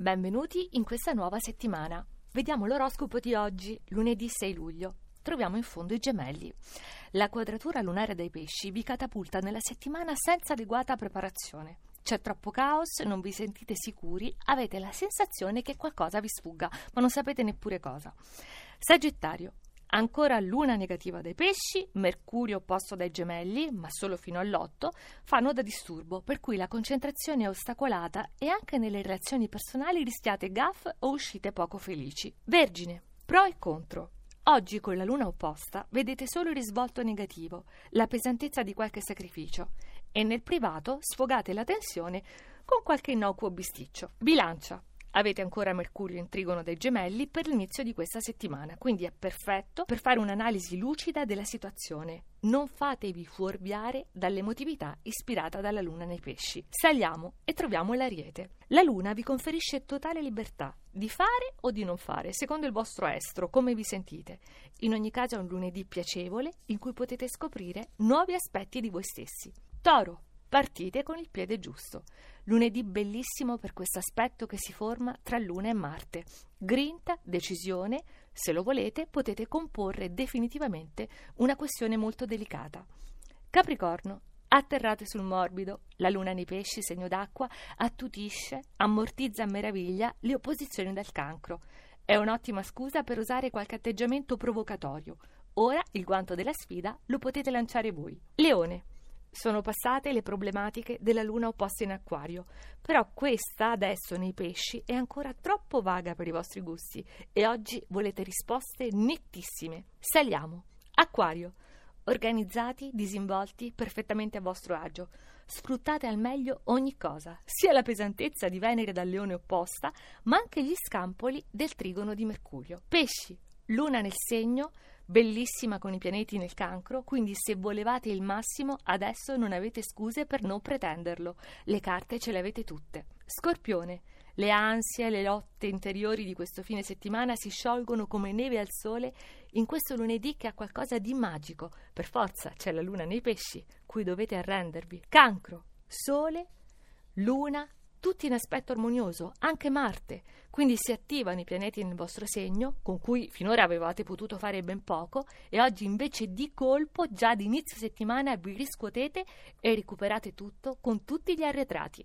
Benvenuti in questa nuova settimana. Vediamo l'oroscopo di oggi, lunedì 6 luglio. Troviamo in fondo i gemelli. La quadratura lunare dei pesci vi catapulta nella settimana senza adeguata preparazione. C'è troppo caos, non vi sentite sicuri, avete la sensazione che qualcosa vi sfugga, ma non sapete neppure cosa. Sagittario. Ancora luna negativa dai pesci, Mercurio opposto dai gemelli, ma solo fino all'otto, fanno da disturbo, per cui la concentrazione è ostacolata e anche nelle relazioni personali rischiate gaff o uscite poco felici. Vergine, pro e contro. Oggi con la luna opposta vedete solo il risvolto negativo, la pesantezza di qualche sacrificio e nel privato sfogate la tensione con qualche innocuo bisticcio. Bilancia. Avete ancora Mercurio in trigono dei gemelli per l'inizio di questa settimana, quindi è perfetto per fare un'analisi lucida della situazione. Non fatevi fuorviare dall'emotività ispirata dalla luna nei pesci. Saliamo e troviamo l'ariete. La luna vi conferisce totale libertà di fare o di non fare, secondo il vostro estro, come vi sentite. In ogni caso è un lunedì piacevole in cui potete scoprire nuovi aspetti di voi stessi. Toro. Partite con il piede giusto. Lunedì bellissimo per questo aspetto che si forma tra Luna e Marte. Grinta, decisione, se lo volete potete comporre definitivamente una questione molto delicata. Capricorno, atterrate sul morbido, la luna nei pesci, segno d'acqua, attutisce, ammortizza a meraviglia le opposizioni del cancro. È un'ottima scusa per usare qualche atteggiamento provocatorio. Ora il guanto della sfida lo potete lanciare voi. Leone, sono passate le problematiche della luna opposta in acquario, però questa adesso nei pesci è ancora troppo vaga per i vostri gusti e oggi volete risposte nettissime. Saliamo. Acquario. Organizzati, disinvolti, perfettamente a vostro agio. Sfruttate al meglio ogni cosa, sia la pesantezza di Venere dal leone opposta, ma anche gli scampoli del trigono di Mercurio. Pesci. Luna nel segno, bellissima con i pianeti nel cancro, quindi se volevate il massimo, adesso non avete scuse per non pretenderlo. Le carte ce le avete tutte. Scorpione. Le ansie, le lotte interiori di questo fine settimana si sciolgono come neve al sole in questo lunedì che ha qualcosa di magico. Per forza c'è la luna nei pesci, cui dovete arrendervi. Cancro, sole, luna, tutti in aspetto armonioso, anche Marte, quindi si attivano i pianeti nel vostro segno, con cui finora avevate potuto fare ben poco, e oggi invece di colpo, già ad inizio settimana, vi riscuotete e recuperate tutto con tutti gli arretrati.